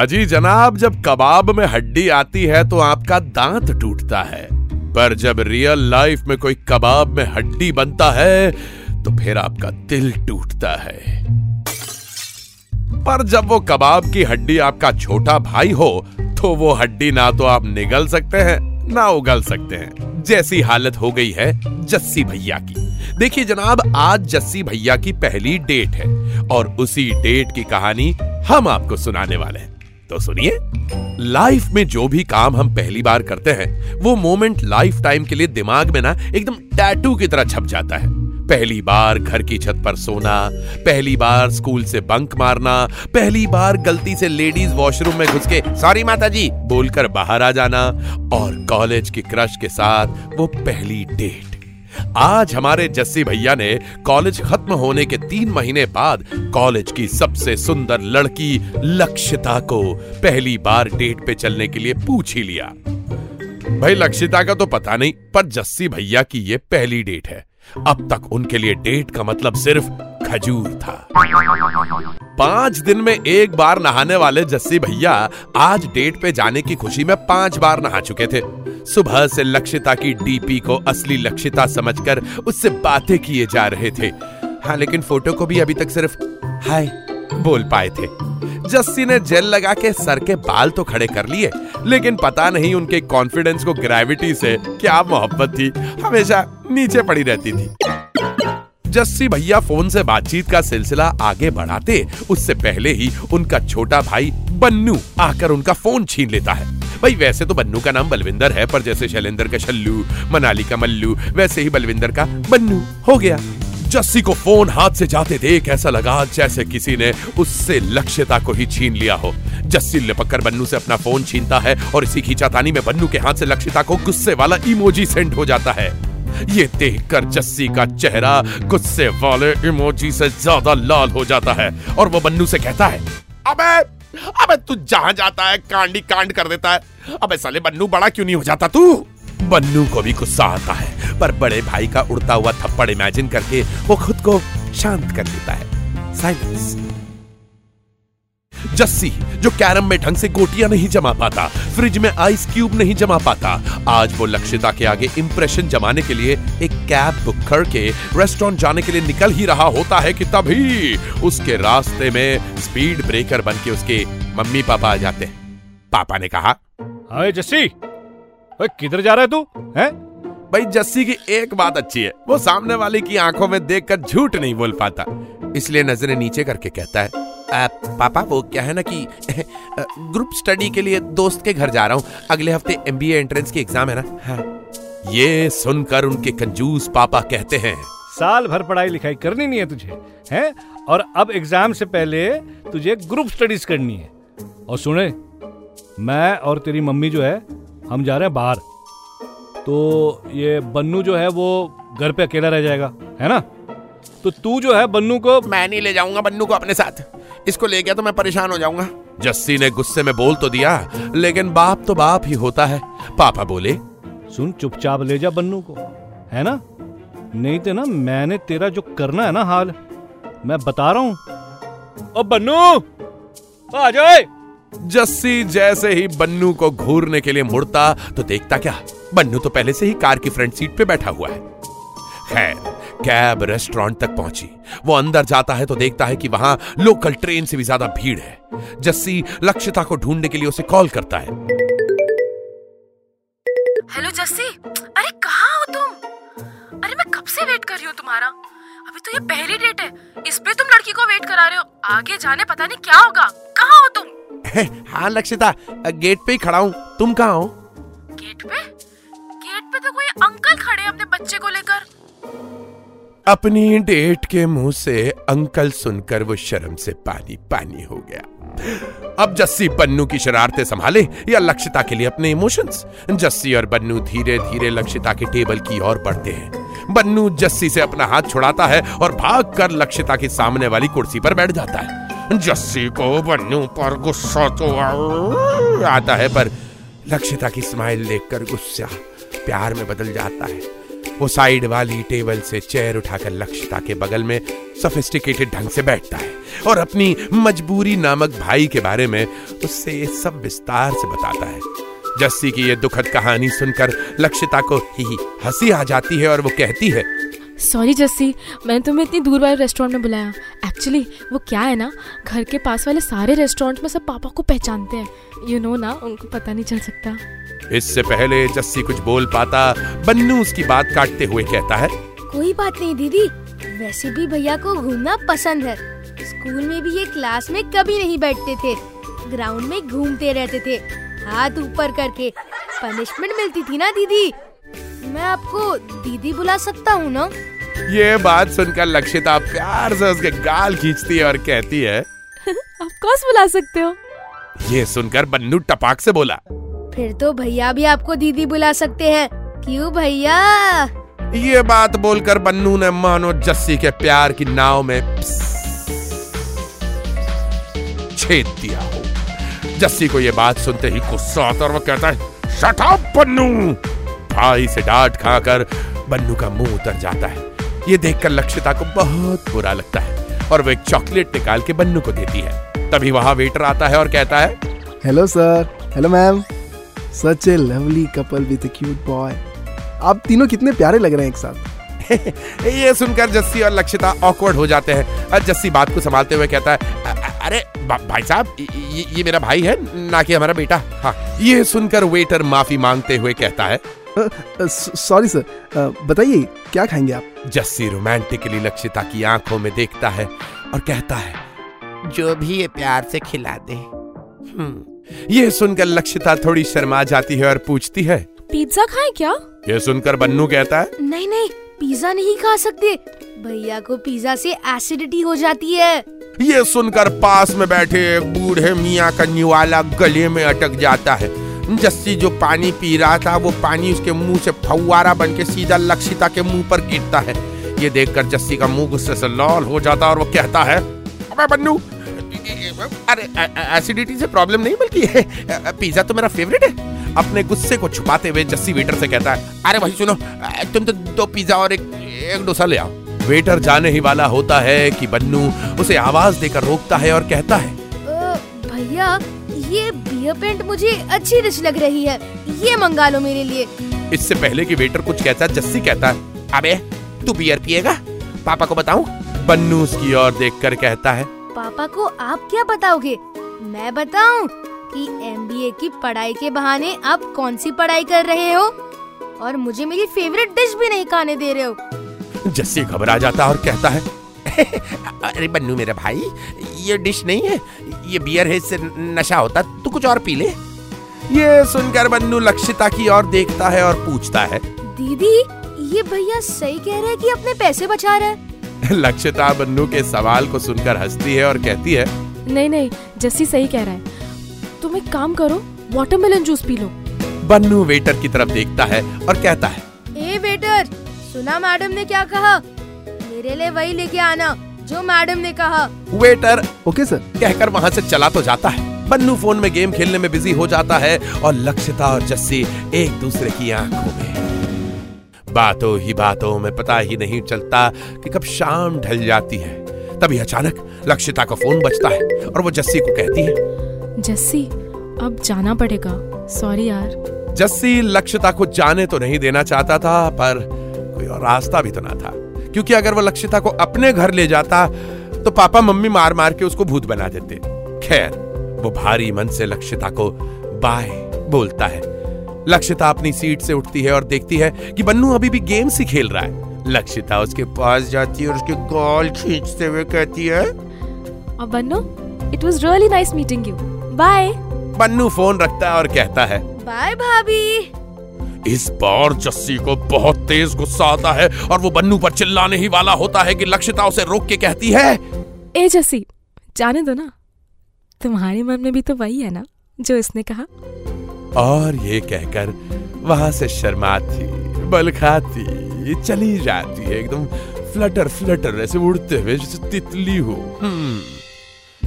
अजी जनाब, जब कबाब में हड्डी आती है तो आपका दांत टूटता है। पर जब रियल लाइफ में कोई कबाब में हड्डी बनता है तो फिर आपका दिल टूटता है। पर जब वो कबाब की हड्डी आपका छोटा भाई हो तो वो हड्डी ना तो आप निगल सकते हैं, ना उगल सकते हैं। जैसी हालत हो गई है जस्सी भैया की। देखिए जनाब, आज जस्सी भैया की पहली डेट है, और उसी डेट की कहानी हम आपको सुनाने वाले हैं। तो सुनिए। लाइफ में जो भी काम हम पहली बार करते हैं, वो मोमेंट लाइफ टाइम के लिए दिमाग में ना एकदम टैटू की तरह छप जाता है। पहली बार घर की छत पर सोना, पहली बार स्कूल से बंक मारना, पहली बार गलती से लेडीज़ वॉशरूम में घुस के सॉरी माता जी बोलकर बाहर आ जाना, और कॉलेज की क्रश के साथ वो पहली डेट आज हमारे जस्सी भैया ने कॉलेज खत्म होने के तीन महीने बाद कॉलेज की सबसे सुंदर लड़की लक्षिता को पहली बार डेट पे चलने के लिए पूछ ही लिया। भाई लक्षिता का तो पता नहीं, पर जस्सी भैया की ये पहली डेट है। अब तक उनके लिए डेट का मतलब सिर्फ़ खजूर था। पाँच दिन में एक बार नहाने वाले जस्सी भैया आज डेट पे जाने की खुशी में पाँच बार नहा चुके थे। सुबह से लक्षिता की डीपी को असली लक्षिता समझकर उससे बातें किए जा रहे थे। हाँ लेकिन फ़ोटो को भी अभी तक सिर्फ़ हाय बोल पाए थे। जस्सी ने जेल लगा के सर के बाल तो खड़े कर लिए, लेकिन पता नहीं उनके कॉन्फिडेंस को ग्रेविटी से क्या मोहब्बत थी, हमेशा नीचे पड़ी रहती थी। जस्सी भैया फ़ोन से बातचीत का सिलसिला आगे बढ़ाते, उससे पहले ही उनका छोटा भाई बन्नू आकर उनका फ़ोन छीन लेता है। भाई, वैसे तो बन्नू का नाम बलविंदर है, पर जैसे शैलेंद्र का शल्लू, मनाली का मल्लू, वैसे ही बलविंदर का बन्नू हो गया। जस्सी को फ़ोन हाथ से जाते देख ऐसा लगा जैसे किसी ने उससे लक्ष्यता को ही छीन लिया हो। जस्सी लिपक बन्नू से अपना फ़ोन छीनता है और इसी खींचातानी में बन्नू के हाथ से लक्षिता को गुस्से वाला इमोजी सेंड हो जाता है। ये देखकर जस्सी का चेहरा गुस्से वाले इमोजी से ज़्यादा लाल हो जाता है और वो बन्नू से कहता है, अबे अबे तू जहाँ जाता है, कांडी कांड कर देता है। अबे साले बन्नू बड़ा क्यों नहीं हो जाता तू? बन्नू को भी गुस्सा आता है। पर बड़े भाई का उड़ता हुआ थप्पड़ इमेजिन करके वो खुद को शांत कर लेता है। साइलेंस जस्सी, जो कैरम में ढंग से गोटियाँ नहीं जमा पाता, फ्रिज में आइस क्यूब नहीं जमा पाता, आज वो लक्षिता के आगे इंप्रेशन जमाने के लिए एक कैब बुक करके रेस्टोरेंट जाने के लिए निकल ही रहा होता है कि तभी उसके रास्ते में स्पीड ब्रेकर बन के उसके मम्मी पापा आ जाते हैं। पापा ने कहा, हाय जस्सी किधर जा रहा है तू, हैं? भाई जस्सी की एक बात अच्छी है। वो सामने वाले की आँखों में देखकर झूठ नहीं बोल पाता। इसलिए नज़रें नीचे करके कहता है आ, पापा वो क्या है ना कि ग्रुप स्टडी के लिए दोस्त के घर जा रहा हूँ। अगले हफ़्ते एमबीए एंट्रेंस की एग्ज़ाम है ना? हाँ। ये सुनकर उनके कंजूस पापा कहते हैं साल भर पढ़ाई लिखाई करनी नहीं है तुझे हैं? और अब एग्ज़ाम से पहले तुझे ग्रुप स्टडीज़ करनी है। और सुने मैं और तेरी मम्मी जो है हम जा रहे हैं बाहर। तो ये बन्नू जो है वो घर पे अकेला रह जाएगा है ना? तो तू जो है बन्नू को मैं नहीं ले जाऊँगा बन्नू को अपने साथ। इसको ले गया तो मैं परेशान हो जाऊँगा। जस्सी ने गुस्से में बोल तो दिया लेकिन बाप तो बाप ही होता है। पापा बोले सुन चुपचाप ले जा बन्नू को है ना? नहीं तो ना मैंने तेरा जो करना है ना हाल मैं बता रहा हूँ। बन्नू आ जाए। जस्सी जैसे ही बन्नू को घूरने के लिए मुड़ता तो देखता क्या? बन्नू तो पहले से ही कार की फ्रंट सीट पे बैठा हुआ है। खैर, कैब रेस्टोरेंट तक पहुँची। वो अंदर जाता है तो देखता है कि वहाँ लोकल ट्रेन से भी ज़्यादा भीड़ है। जस्सी लक्षिता को ढूँढने के लिए उसे कॉल करता है। हेलो जस्सी। अरे, कहाँ हो तुम? अरे, मैं कब से वेट कर रही हूँ तुम्हारा? अभी तो ये पहली डेट है। इस पे तुम लड़की को वेट करा रहे हो। आगे जाने पता नहीं क्या होगा। कहाँ हो तुम? हाँ। लक्षिता गेट पे ही खड़ा हूँ। तुम कहाँ हो? गेट पे? गेट पे तो कोई अंकल खड़े हैं अपने बच्चे को लेकर। अपनी डेट के मुँह से अंकल सुनकर वो शर्म से पानी पानी हो गया। अब जस्सी बन्नू की शरारतें संभाले या लक्षिता के लिए अपने इमोशंस जस्सी और बन्नू धीरे धीरे लक्षिता के टेबल की ओर बढ़ते हैं। बन्नू जस्सी से अपना हाथ छुड़ाता है और भागकर लक्षिता के सामने वाली कुर्सी पर बैठ जाता है। जस्सी को बन्नू पर गुस्सा तो आता है, पर लक्षिता की स्माइल देखकर गुस्सा प्यार में बदल जाता है। वो साइड वाली टेबल से चेयर उठाकर लक्षिता के बगल में सोफिस्टिकेटेड ढंग से बैठता है और अपनी मजबूरी नामक भाई के बारे में उससे ये सब विस्तार से बताता है। जस्सी की ये दुखद कहानी सुनकर लक्षिता को ही हँसी आ जाती है और वो कहती है सॉरी जस्सी मैंने तुम्हें इतनी दूर वाले रेस्टोरेंट में बुलाया। एक्चुअली वो क्या है ना? घर के पास वाले सारे रेस्टोरेंट में सब पापा को पहचानते हैं। यू you नो know ना उनको पता नहीं चल सकता। इससे पहले जस्सी कुछ बोल पाता बन्नू उसकी बात काटते हुए कहता है कोई बात नहीं दीदी। वैसे भी भैया को घूमना पसंद है। स्कूल में भी ये क्लास में कभी नहीं बैठते थे। ग्राउंड में घूमते रहते थे। हाथ ऊपर करके। पनिशमेंट मिलती थी ना दीदी? मैं आपको दीदी बुला सकता हूँ ना? ये बात सुनकर लक्षिता प्यार से उसके गाल खींचती है और कहती है ऑफ़ कोर्स बुला सकते हो? ये सुनकर बन्नू टपाक से बोला फिर तो भैया भी आपको दीदी बुला सकते हैं। क्यों भैया? ये बात बोलकर बन्नू ने मानो जस्सी के प्यार की नाव में छेद दिया हो। जस्सी को ये बात सुनते ही गुस्सा आता और वो कहता है शट अप बन्नू! भाई से डांट खाकर बन्नू का मुँह उतर जाता है। ये देखकर लक्षिता को बहुत बुरा लगता है और वो एक चॉकलेट निकाल के बन्नू को देती है। तभी वहाँ वेटर आता है और कहता है hello sir hello ma'am such a lovely couple with cute boy आप तीनों कितने प्यारे लग रहे हैं एक साथ। ये सुनकर जस्सी और लक्षिता ऑकवर्ड हो जाते हैं। और जस्सी बात को संभालते हुए कहता है अरे भाई साहब ये, ये मेरा भाई है ना कि हमारा बेटा। हाँ ये सुनकर वेटर माफ़ी मांगते हुए कहता है सॉरी सर बताइए क्या खाएँगे आप? जस्सी रोमांटिकली लक्षिता की आँखों में देखता है और कहता है जो भी ये प्यार से खिला दे। हम्म। ये सुनकर लक्षिता थोड़ी शर्मा जाती है और पूछती है पिज्जा खाएँ क्या? ये सुनकर बन्नू कहता है? नहीं नहीं पिज्जा नहीं खा सकते। भैया को पिज्जा से एसिडिटी हो जाती है। ये सुनकर पास में बैठे एक बूढ़े मियाँ का निवाला गले में अटक जाता है। जस्सी जो पानी पी रहा था, वो पानी उसके मुँह से फव्वारा बन के सीधा लक्षिता के मुँह पर गिरता है। ये देखकर जस्सी का मुँह गुस्से से लाल हो जाता है और वो कहता है, अबे बन्नू, अरे एसिडिटी से प्रॉब्लम नहीं बल्कि पिज्जा तो मेरा फेवरेट है। अपने गुस्से को छुपाते हुए जस्सी वेटर से कहता है, अरे भाई सुनो तुम तो दो पिज्जा और एक एक डोसा ले आओ। वेटर जाने ही वाला होता है कि बन्नू उसे आवाज़ देकर रोकता है और कहता है भैया ये बियर पेंट मुझे अच्छी डिश लग रही है। ये मंगा लो मेरे लिए। इससे पहले कि वेटर कुछ कहता है जस्सी कहता है अबे तू बियर पिएगा? पापा को बताऊँ? बन्नू उसकी ओर देखकर कहता है पापा को आप क्या बताओगे? मैं बताऊँ कि एमबीए की पढ़ाई के बहाने आप कौन सी पढ़ाई कर रहे हो? और मुझे मेरी फेवरेट डिश भी नहीं खाने दे रहे हो। जस्सी घबरा जाता और कहता है अरे बन्नू मेरा भाई ये डिश नहीं है ये बियर है इससे नशा होता तू कुछ और पी ले। ये सुनकर बन्नू लक्षिता की ओर देखता है और पूछता है। दीदी ये भैया सही कह रहे हैं कि अपने पैसे बचा रहे लक्षिता बन्नू के सवाल को सुनकर हंसती है और कहती है नहीं नहीं जस्सी सही कह रहा है। तुम एक काम करो वाटरमेलन जूस पी लो। बन्नू वेटर की तरफ़ देखता है और कहता है ए वेटर सुना मैडम ने क्या कहा? मेरे लिए वही लेके आना जो मैडम ने कहा। वेटर ओके सर कहकर वहाँ से चला तो जाता है। बन्नू फ़ोन में गेम खेलने में बिज़ी हो जाता है और लक्षिता और जस्सी एक दूसरे की आँखों में बातों ही बातों में पता ही नहीं चलता कि कब शाम ढल जाती है। तभी अचानक लक्षिता का फ़ोन बजता है और वो जस्सी को कहती है। जस्सी अब जाना पड़ेगा। सॉरी यार। जस्सी लक्षिता को जाने तो नहीं देना चाहता था पर कोई और रास्ता भी तो ना था। क्योंकि अगर वो लक्षिता को अपने घर ले जाता तो पापा मम्मी मार मार के उसको भूत बना देते। खैर वो भारी मन से लक्षिता को बाय बोलता है। लक्षिता अपनी सीट से उठती है और देखती है कि बन्नू अभी भी गेम से खेल रहा है। लक्षिता उसके पास जाती है और उसके गाल खींचते हुए कहती है और Bannu it was really nice meeting you bye Bannu phone रखता है और कहता है बाय भाभी। इस बार जस्सी को बहुत तेज गुस्सा आता है और वो बन्नू पर चिल्लाने ही वाला होता है कि लक्षिता उसे रोक के कहती है। ए जसी जाने दो ना। तुम्हारे मन में भी तो वही है ना जो इसने कहा। और ये कहकर वहाँ से शर्माती बल खाती चली जाती है एकदम फ्लटर फ्लटर ऐसे उड़ते हुए जैसे तितली हो। हम्म।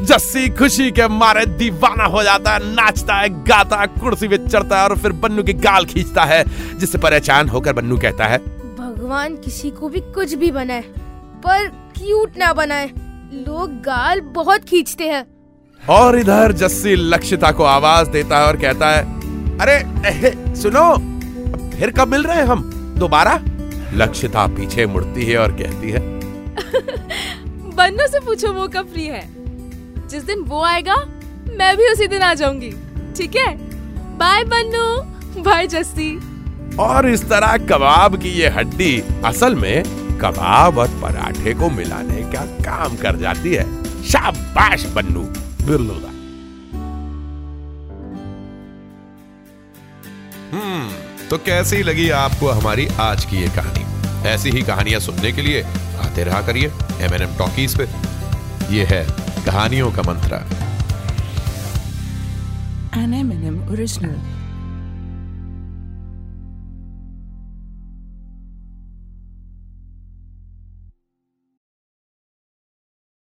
जस्सी खुशी के मारे दीवाना हो जाता है नाचता है गाता है कुर्सी पे चढ़ता है और फिर बन्नू की गाल खींचता है जिससे परेशान होकर बन्नू कहता है भगवान किसी को भी कुछ भी बनाए पर क्यूट ना बनाए। लोग गाल बहुत खींचते हैं। और इधर जस्सी लक्षिता को आवाज़ देता है और कहता है अरे एहे, सुनो फिर कब मिल रहे हैं हम? दोबारा? लक्षिता पीछे मुड़ती है और कहती है बन्नू से पूछो वो कब फ्री है? जिस दिन वो आएगा, मैं भी उसी दिन आ जाऊँगी। ठीक है? बाय बन्नू बाय जस्सी और इस तरह कबाब की ये हड्डी असल में कबाब और पराठे को मिलाने का काम कर जाती है। शाबाश बन्नू बिरलोदा हम्म तो कैसी लगी आपको हमारी आज की ये कहानी? ऐसी ही कहानियाँ सुनने के लिए आते रहा करिए एम एन एम टॉकीज पे। ये है कहानियों का मंत्रा। N M N M original